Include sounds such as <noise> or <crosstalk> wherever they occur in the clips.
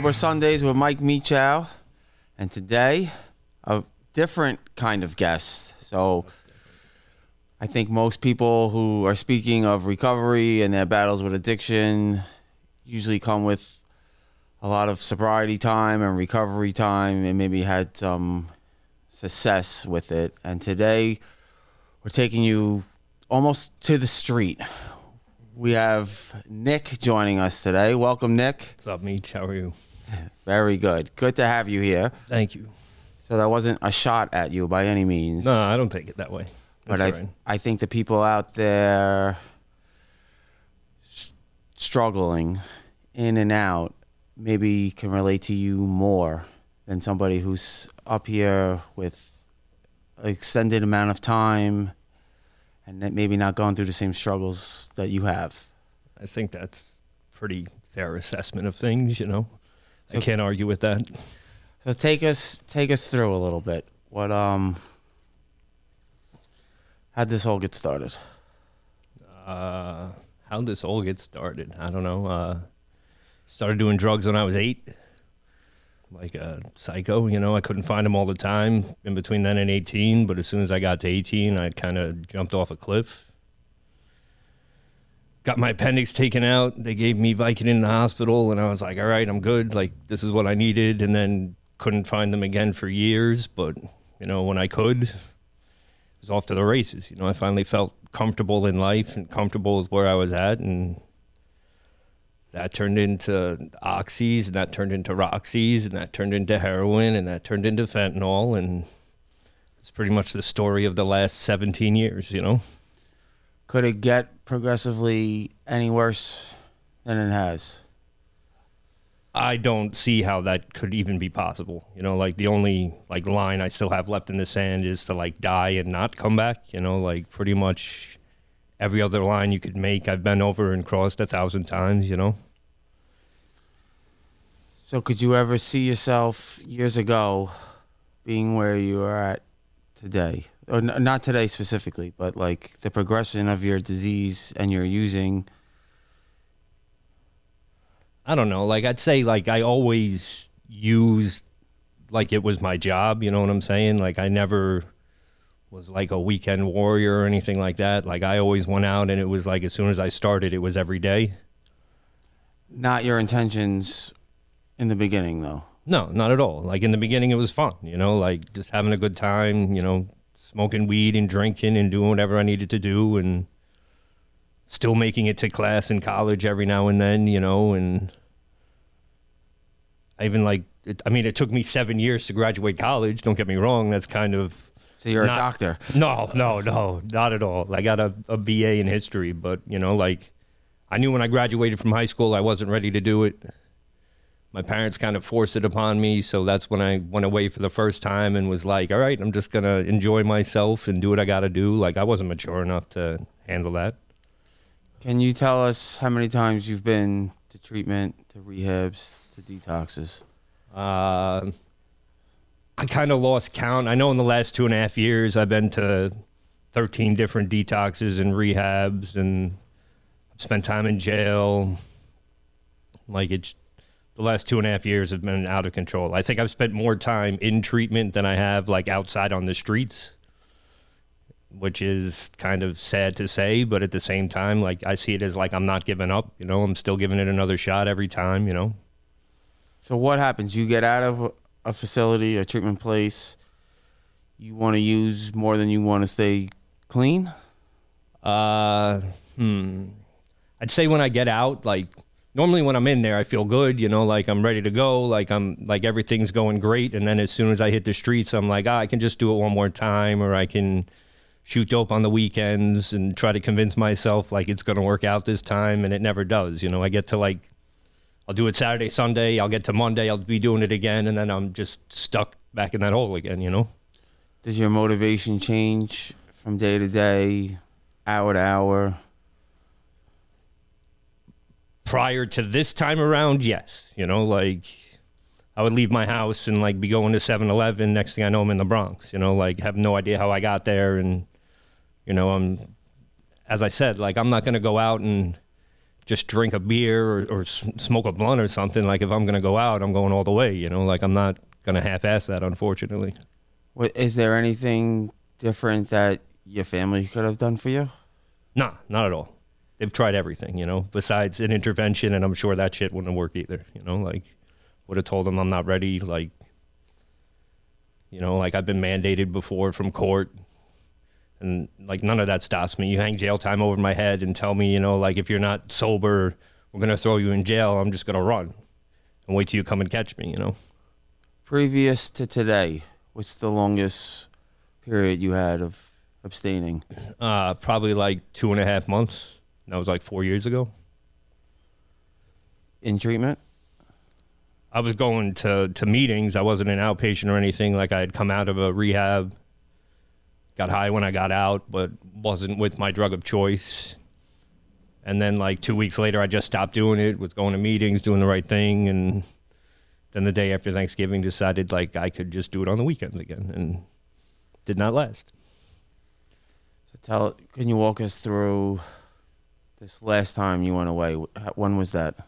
Sober Sundays with Mike Mechow. And today, a different kind of guest. So, I think most people who are speaking of recovery and their battles with addiction usually come with a lot of sobriety time and recovery time and maybe had some success with it. And today, we're taking you almost to the street. We have Nick joining us today. Welcome, Nick. What's up, Meech? How are you? Very good. Good to have you here. Thank you. So that wasn't a shot at you by any means. No, I don't take it that way. but I, right. I think the people out there s- struggling in and out maybe can relate to you more than somebody who's up here with an extended amount of time and maybe not going through the same struggles that you have. I think that's pretty fair assessment of things. You know, So- I can't argue with that. So take us take us through a little bit. What um how'd this all get started? Uh, how'd this all get started? I don't know. Uh, started doing drugs when I was eight, like a psycho. You know, I couldn't find them all the time in between then and eighteen. But as soon as I got to eighteen, I kind of jumped off a cliff. Got my appendix taken out. They gave me Vicodin in the hospital, and I was like, "All right, I'm good. Like this is what I needed." And then couldn't find them again for years. But you know, when I could, it was off to the races. You know, I finally felt comfortable in life and comfortable with where I was at, and that turned into oxys, and that turned into roxys, and that turned into heroin, and that turned into fentanyl, and it's pretty much the story of the last 17 years. You know, Could it get progressively any worse than it has? I don't see how that could even be possible. You know, like the only like line I still have left in the sand is to like die and not come back. You know, like pretty much every other line you could make, I've been over and crossed a thousand times. You know. So could you ever see yourself years ago being where you are at today? Or n- not today specifically, but like the progression of your disease and your using I don't know. Like I'd say, like I always used like it was my job. You know what I'm saying? Like I never was like a weekend warrior or anything like that. Like I always went out, and it was like as soon as I started, it was every day. not your intentions in the beginning though. No, not at all. Like in the beginning, it was fun. You know, like just having a good time. You know, smoking weed and drinking and doing whatever I needed to do, and still making it to class in college every now and then. You know, and I even like. It, I mean, it took me seven years to graduate college. Don't get me wrong. That's kind of So you're Not- a doctor. no, no, no, not at all. I got a, a BA in history, but you know, like I knew when I graduated from high school, I wasn't ready to do it. My parents kind of forced it upon me, so that's when I went away for the first time and was like, "All right, I'm just gonna enjoy myself and do what I got to do." Like I wasn't mature enough to handle that. Can you tell us how many times you've been to treatment, to rehabs, to detoxes? Uh, I kind of lost count. I know in the last two and a half years, I've been to 13 different detoxes and rehabs, and I've spent time in jail. Like it's the last two and a half years have been out of control. I think I've spent more time in treatment than I have like outside on the streets, which is kind of sad to say, but at the same time, like I see it as like I'm not giving up. You know, I'm still giving it another shot every time. You know. So what happens? You get out of a facility, a treatment place. You want to use more than you want to stay clean. Uh, hmm. I'd say when I get out, like normally when I'm in there, I feel good. You know, like I'm ready to go. Like I'm like everything's going great. And then as soon as I hit the streets, I'm like, ah, I can just do it one more time, or I can shoot dope on the weekends and try to convince myself like it's gonna work out this time, and it never does. You know, I get to like. I'll do it Saturday, Sunday. I'll get to Monday. I'll be doing it again, and then I'm just stuck back in that hole again. You know. Does your motivation change from day to day, hour to hour? Prior to this time around, yes. You know, like I would leave my house and like be going to 7-Eleven. Next thing I know, I'm in the Bronx. You know, like have no idea how I got there, and you know, I'm as I said, like I'm not gonna go out and just drink a beer or, or smoke a blunt or something. Like if I'm gonna go out, I'm going all the way. You know, like I'm not gonna half-ass that, unfortunately. What, is there anything different that your family could have done for you? Nah, not at all. They've tried everything, you know, besides an intervention, and I'm sure that shit wouldn't have worked either. You know, like would have told them I'm not ready. Like, you know, like I've been mandated before from court, and like none of that stops me. You hang jail time over my head and tell me, you know, like if you're not sober, we're gonna throw you in jail. I'm just gonna run and wait till you come and catch me. You know, Previous to today, what's the longest period you had of abstaining? uh, probably like two and a half months. That was like four years ago. In treatment? I was going to, to meetings. I wasn't an outpatient or anything. Like I had come out of a rehab, got high when I got out, but wasn't with my drug of choice. And then like two weeks later, I just stopped doing it. Was going to meetings, doing the right thing, and then the day after Thanksgiving, decided like I could just do it on the weekends again, and did not last. So tell, can you walk us through this last time you went away? When was that?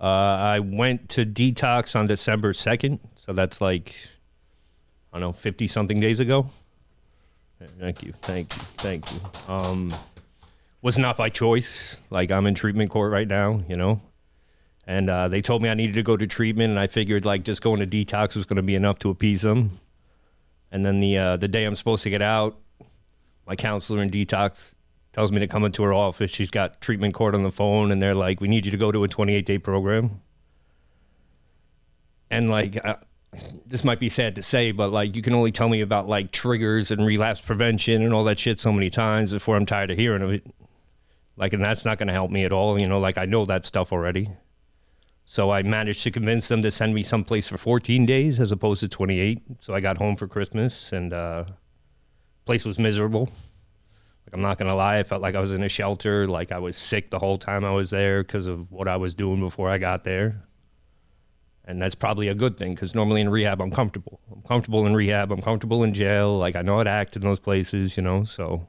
Uh, I went to detox on December 2nd. So that's like, I don't know, 50 something days ago. Thank you. Thank you. Thank you. Um, was not by choice. Like, I'm in treatment court right now, you know? And uh, they told me I needed to go to treatment, and I figured like just going to detox was going to be enough to appease them. And then the uh, the day I'm supposed to get out, my counselor in detox tells me to come into her office. She's got treatment court on the phone, and they're like, "We need you to go to a 28 day program." And like, uh, this might be sad to say, but like, you can only tell me about like triggers and relapse prevention and all that shit so many times before I'm tired of hearing of it. Like, and that's not going to help me at all. You know, like I know that stuff already. So I managed to convince them to send me someplace for 14 days as opposed to 28. So I got home for Christmas, and uh, place was miserable. Like I'm not gonna lie, I felt like I was in a shelter. Like I was sick the whole time I was there because of what I was doing before I got there. And that's probably a good thing because normally in rehab I'm comfortable. I'm comfortable in rehab. I'm comfortable in jail. Like I know how to act in those places, you know. So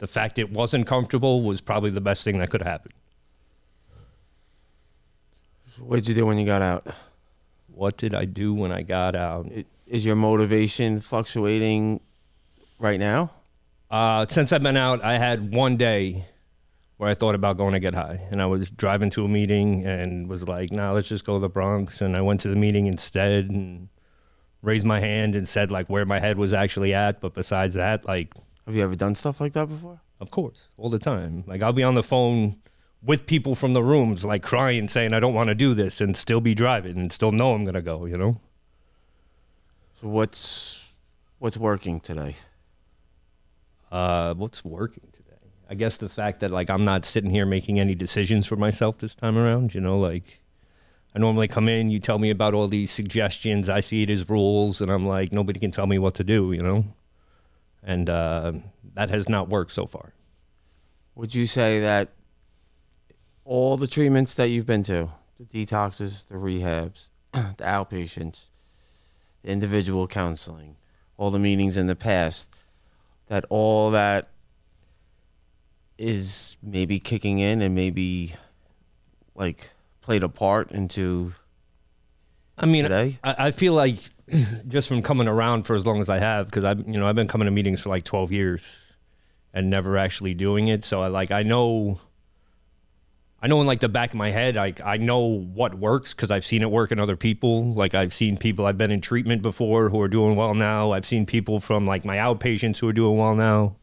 the fact it wasn't comfortable was probably the best thing that could have happened. What did you do when you got out? What did I do when I got out? Is your motivation fluctuating right now? Uh, since I've been out, I had one day where I thought about going to get high, and I was driving to a meeting and was like, "Nah, let's just go to the Bronx." And I went to the meeting instead and raised my hand and said like where my head was actually at. But besides that, like, Have you ever done stuff like that before? of course, all the time. Like I'll be on the phone with people from the rooms, like crying, saying I don't want to do this, and still be driving and still know I'm gonna go. You know. So what's what's working today? Uh, what's working today? I guess the fact that like I'm not sitting here making any decisions for myself this time around. You know, like I normally come in, you tell me about all these suggestions, I see it as rules, and I'm like, nobody can tell me what to do. You know, and uh, that has not worked so far. Would you say that all the treatments that you've been to, the detoxes, the rehabs, <clears throat> the outpatients, the individual counseling, all the meetings in the past, that all that is maybe kicking in and maybe like played a part into I mean, today? I, I feel like <clears throat> just from coming around for as long as I have, because I've you know I've been coming to meetings for like twelve years and never actually doing it. So I like I know, I know in like the back of my head, like I know what works because I've seen it work in other people. Like I've seen people I've been in treatment before who are doing well now. I've seen people from like my outpatients who are doing well now.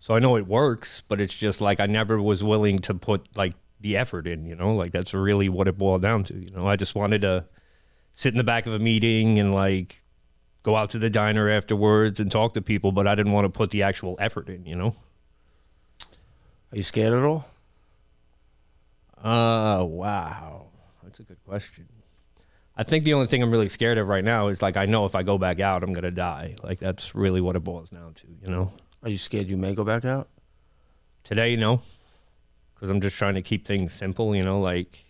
So I know it works, but it's just like I never was willing to put like the effort in. You know, like that's really what it boiled down to. You know, I just wanted to sit in the back of a meeting and like go out to the diner afterwards and talk to people, but I didn't want to put the actual effort in, you know? Are you scared at all? Uh, wow. That's a good question. I think the only thing I'm really scared of right now is like I know if I go back out, I'm going to die. Like that's really what it boils down to, you know? Are you scared you may go back out? Today, no. Because I'm just trying to keep things simple, you know? Like,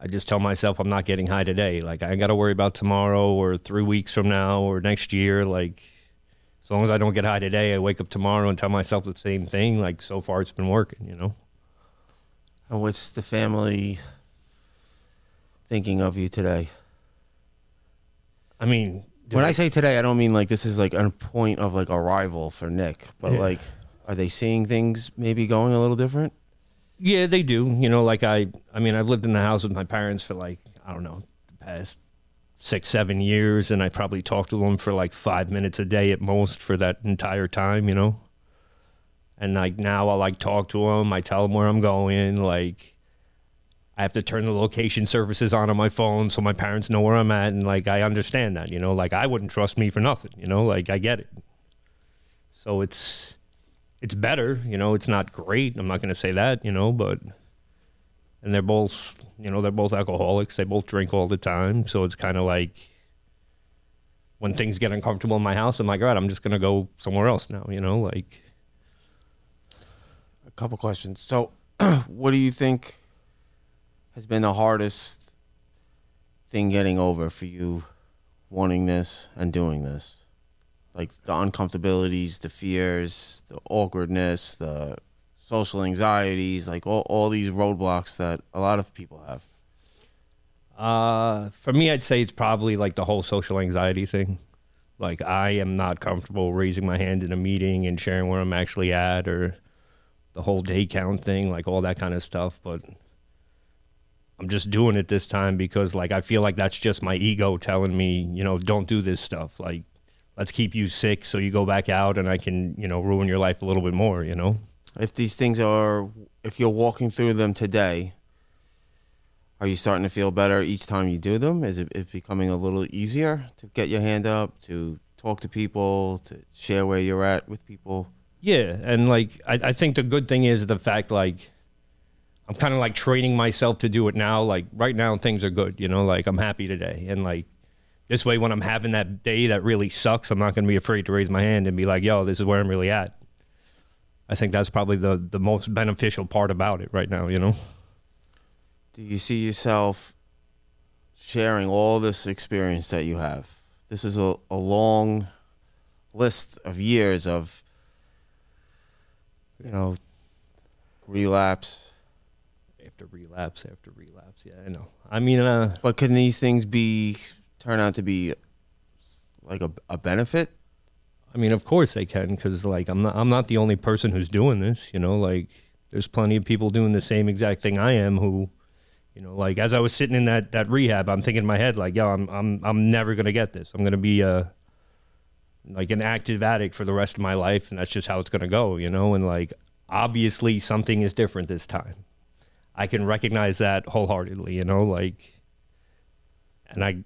I just tell myself I'm not getting high today. Like, I ain't got to worry about tomorrow or three weeks from now or next year. Like, as long as I don't get high today, I wake up tomorrow and tell myself the same thing. Like, so far it's been working, you know? And what's the family thinking of you today? I mean, When I say today, I don't mean like this is like a point of like arrival for Nick, but Yeah. like, are they seeing things maybe going a little different? Yeah, they do. You know, like I, I mean, I've lived in the house with my parents for like I don't know, the past six, seven years, and I probably talked to them for like five minutes a day at most for that entire time. You know, and like now I like talk to them. I tell them where I'm going. Like I have to turn the location services on on my phone so my parents know where I'm at, and like I understand that. You know, like I wouldn't trust me for nothing. You know, like I get it. So it's it's better, you know, it's not great. I'm not going to say that, you know, but and they're both, you know, they're both alcoholics. They both drink all the time, so it's kind of like when things get uncomfortable in my house, I'm like, all right, I'm just going to go somewhere else now, you know, like couple questions. So, <clears throat> what do you think has been the hardest thing getting over for you wanting this and doing this? Like the uncomfortabilities, the fears, the awkwardness, the social anxieties, like all, all these roadblocks that a lot of people have. Uh, for me, I'd say it's probably like the whole social anxiety thing. Like, I am not comfortable raising my hand in a meeting and sharing where I'm actually at, or the whole day count thing, like all that kind of stuff. But I'm just doing it this time because, like, I feel like that's just my ego telling me, you know, don't do this stuff. Like, let's keep you sick so you go back out and I can, you know, ruin your life a little bit more, you know? If these things are, if you're walking through them today, are you starting to feel better each time you do them? Is it, it becoming a little easier to get your hand up, to talk to people, to share where you're at with people? Yeah, and like I, I think the good thing is the fact like I'm kind of like training myself to do it now. Like right now, things are good. You know, like I'm happy today, and like this way, when I'm having that day that really sucks, I'm not going to be afraid to raise my hand and be like, "Yo, this is where I'm really at." I think that's probably the the most beneficial part about it right now. You know. Do you see yourself sharing all this experience that you have? This is a, a long list of years of, you know, relapse. After relapse, after relapse, yeah, I know. I mean, uh, But can these things be turn out to be like a, a benefit? I mean, of course they can, because like I'm not I'm not the only person who's doing this. You know, like there's plenty of people doing the same exact thing I am. Who, you know, like as I was sitting in that that rehab, I'm thinking in my head like, yo, I'm I'm I'm never gonna get this. I'm gonna be a like an active addict for the rest of my life, and that's just how it's gonna go. You know, and like obviously something is different this time. I can recognize that wholeheartedly. You know, like, and I,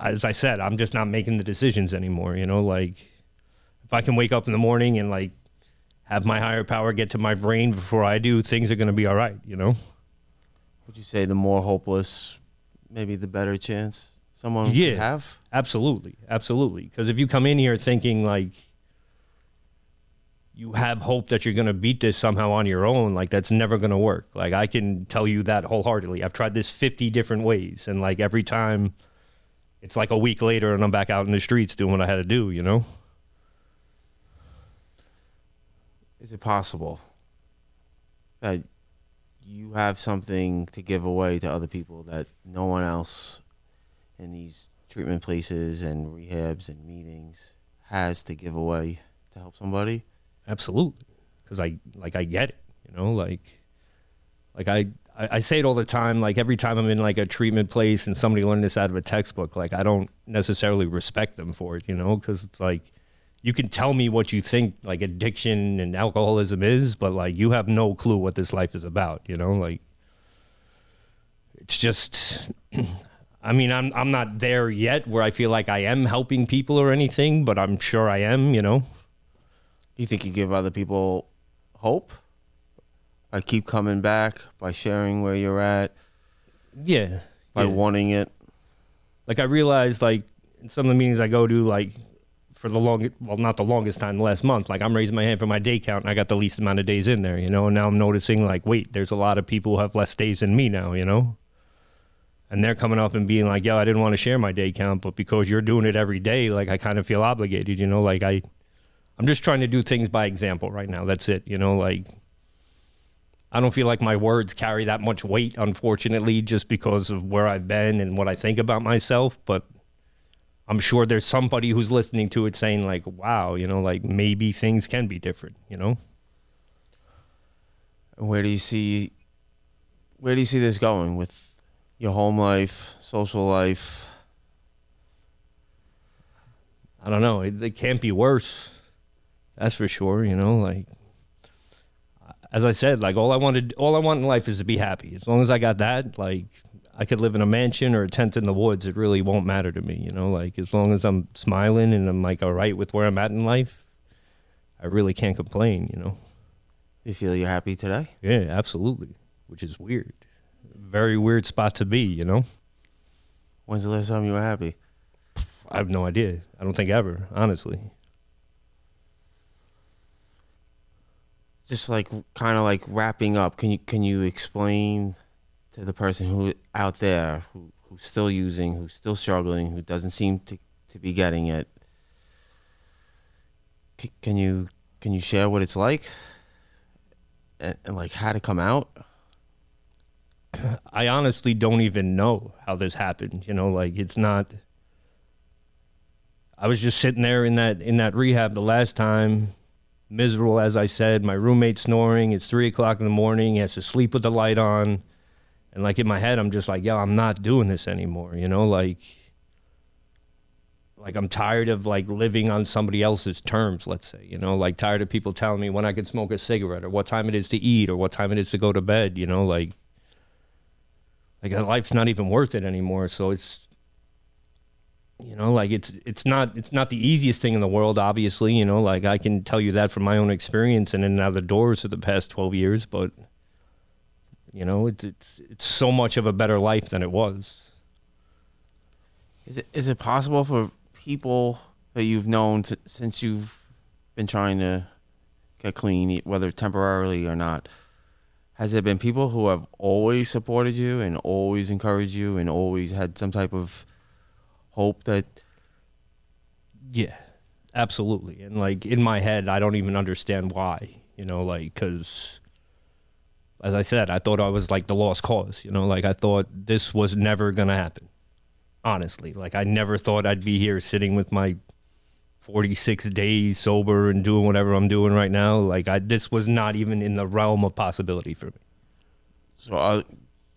as I said, I'm just not making the decisions anymore. You know, like if I can wake up in the morning and like have my higher power get to my brain before I do, things are going to be all right, you know? Would you say the more hopeless, maybe the better chance someone Yeah. have? Absolutely. Absolutely. Because if you come in here thinking like you have hope that you're going to beat this somehow on your own, like that's never going to work. Like I can tell you that wholeheartedly. I've tried this 50 different ways. And like every time it's like a week later and I'm back out in the streets doing what I had to do, you know? Is it possible that you have something to give away to other people that no one else in these treatment places and rehabs and meetings has to give away to help somebody? Absolutely, because I like I get it. You know, like like I, I I say it all the time. Like every time I'm in like a treatment place and somebody learned this out of a textbook, like I don't necessarily respect them for it. You know, because it's like you can tell me what you think like addiction and alcoholism is, but like you have no clue what this life is about. You know, like it's just. <clears throat> I mean, I'm I'm not there yet where I feel like I am helping people or anything, but I'm sure I am. You know. You think you give other people hope I keep coming back, by sharing where you're at, Yeah. by yeah. wanting it? like I realized like in some of the meetings I go to like for the long well not the longest time the last month like I'm raising my hand for my day count and I got the least amount of days in there you know and now I'm noticing like wait there's a lot of people who have less days than me now you know and they're coming up and being like yo I didn't want to share my day count but because you're doing it every day like I kind of feel obligated you know like I I'm just trying to do things by example right now that's it you know like I don't feel like my words carry that much weight, unfortunately, just because of where I've been and what I think about myself. But I'm sure there's somebody who's listening to it saying, like, wow, you know, like maybe things can be different, you know? Where do you see where do you see this going with your home life, social life? I don't know. It, it can't be worse. That's for sure, you know, like as I said, like all I wanted, all I want in life is to be happy. As long as I got that, like I could live in a mansion or a tent in the woods. It really won't matter to me, you know. Like as long as I'm smiling and I'm like all right with where I'm at in life, I really can't complain, you know. You feel you're happy today? Yeah, absolutely. Which is weird. Very weird spot to be, you know. When's the last time you were happy? I have no idea. I don't think ever, honestly. just like kind of like wrapping up can you can you explain to the person who out there who, who's still using who's still struggling who doesn't seem to, to be getting it C- can you can you share what it's like and, and like how to come out I honestly don't even know how this happened. You know, like it's not. I was just sitting there in that in that rehab the last time, miserable as I said. My roommate snoring. It's three o'clock in the morning. He has to sleep with the light on, and like in my head, I'm just like, yo, I'm not doing this anymore. You know, like, like I'm tired of like living on somebody else's terms. Let's say, you know, like tired of people telling me when I can smoke a cigarette or what time it is to eat or what time it is to go to bed. You know, like, like life's not even worth it anymore. So it's you know like it's it's not it's not the easiest thing in the world obviously you know like i can tell you that from my own experience and in out of the doors for the past 12 years but you know it's it's it's so much of a better life than it was is it is it possible for people that you've known to, since you've been trying to get clean whether temporarily or not has there been people who have always supported you and always encouraged you and always had some type of hope that yeah absolutely. And like in my head i don't even understand why you know like because as i said i thought i was like the lost cause you know like i thought this was never gonna happen honestly. Like i never thought i'd be here sitting with my 46 days sober and doing whatever i'm doing right now like i this was not even in the realm of possibility for me so uh,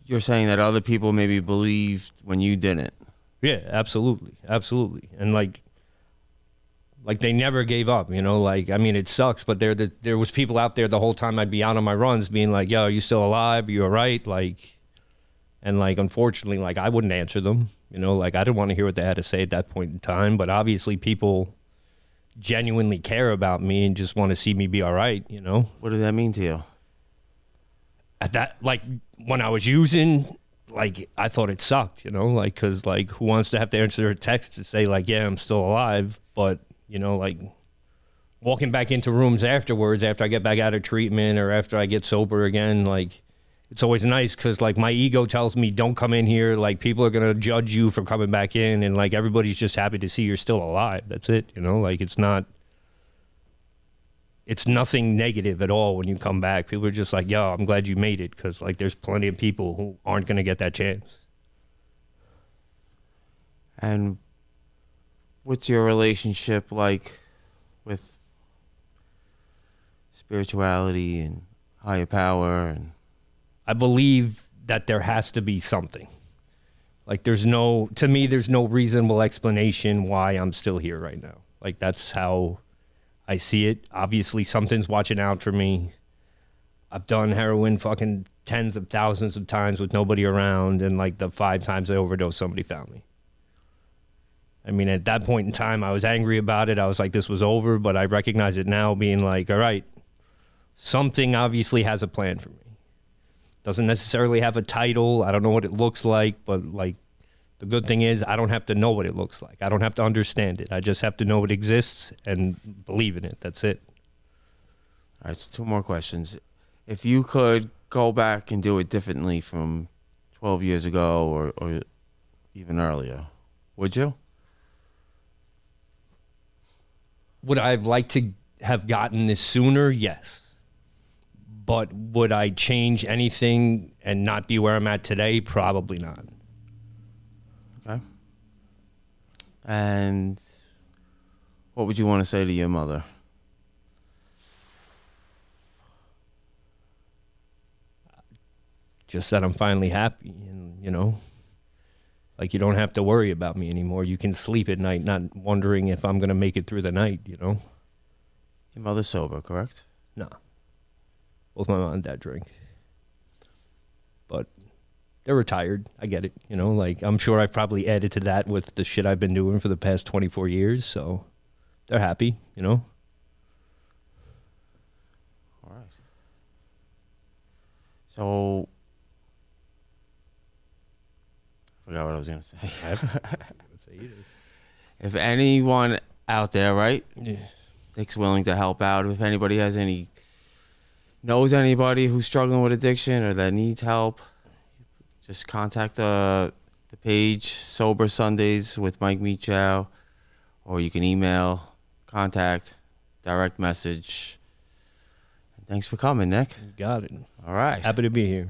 you're saying that other people maybe believed when you didn't yeah, absolutely, absolutely, and like, like they never gave up. You know, like I mean, it sucks, but there, the, there was people out there the whole time I'd be out on my runs, being like, "Yo, are you still alive? Are you all right?" Like, and like, unfortunately, like I wouldn't answer them. You know, like I didn't want to hear what they had to say at that point in time. But obviously, people genuinely care about me and just want to see me be all right. You know, what did that mean to you? At that, like when I was using like I thought it sucked, you know, like because like who wants to have to answer a text to say like yeah I'm still alive, but you know like walking back into rooms afterwards after I get back out of treatment or after I get sober again, like it's always nice because like my ego tells me don't come in here, like people are gonna judge you for coming back in, and like everybody's just happy to see you're still alive. That's it, you know, like it's not it's nothing negative at all when you come back. People are just like, "Yo, I'm glad you made it," because like there's plenty of people who aren't going to get that chance. And what's your relationship like with spirituality and higher power? And I believe that there has to be something. Like there's no, to me, there's no reasonable explanation why I'm still here right now. Like that's how I see it. Obviously, something's watching out for me. I've done heroin fucking tens of thousands of times with nobody around, and like the five times I overdosed, somebody found me. I mean, at that point in time, I was angry about it. I was like, this was over, but I recognize it now, being like, all right, something obviously has a plan for me. Doesn't necessarily have a title. I don't know what it looks like, but like the good thing is, I don't have to know what it looks like. I don't have to understand it. I just have to know it exists and believe in it. That's it. All right, so two more questions. If you could go back and do it differently from 12 years ago or, or even earlier, would you? Would I have liked to have gotten this sooner? Yes. But would I change anything and not be where I'm at today? Probably not. Okay. And what would you want to say to your mother? Just that I'm finally happy and, you know, like you don't have to worry about me anymore. You can sleep at night not wondering if I'm going to make it through the night, you know? Your mother's sober, correct? No. Both my mom and dad drink. But they're retired. I get it. You know, like I'm sure I've probably added to that with the shit I've been doing for the past 24 years. So they're happy, you know? All right. So, I forgot what I was gonna say. <laughs> if anyone out there, right, Yeah. Nick's willing to help out. If anybody has any, knows anybody who's struggling with addiction or that needs help, just contact the the page Sober Sundays with Mike Mechow, or you can email, contact, direct message. Thanks for coming, Nick. You got it. All right. Happy to be here.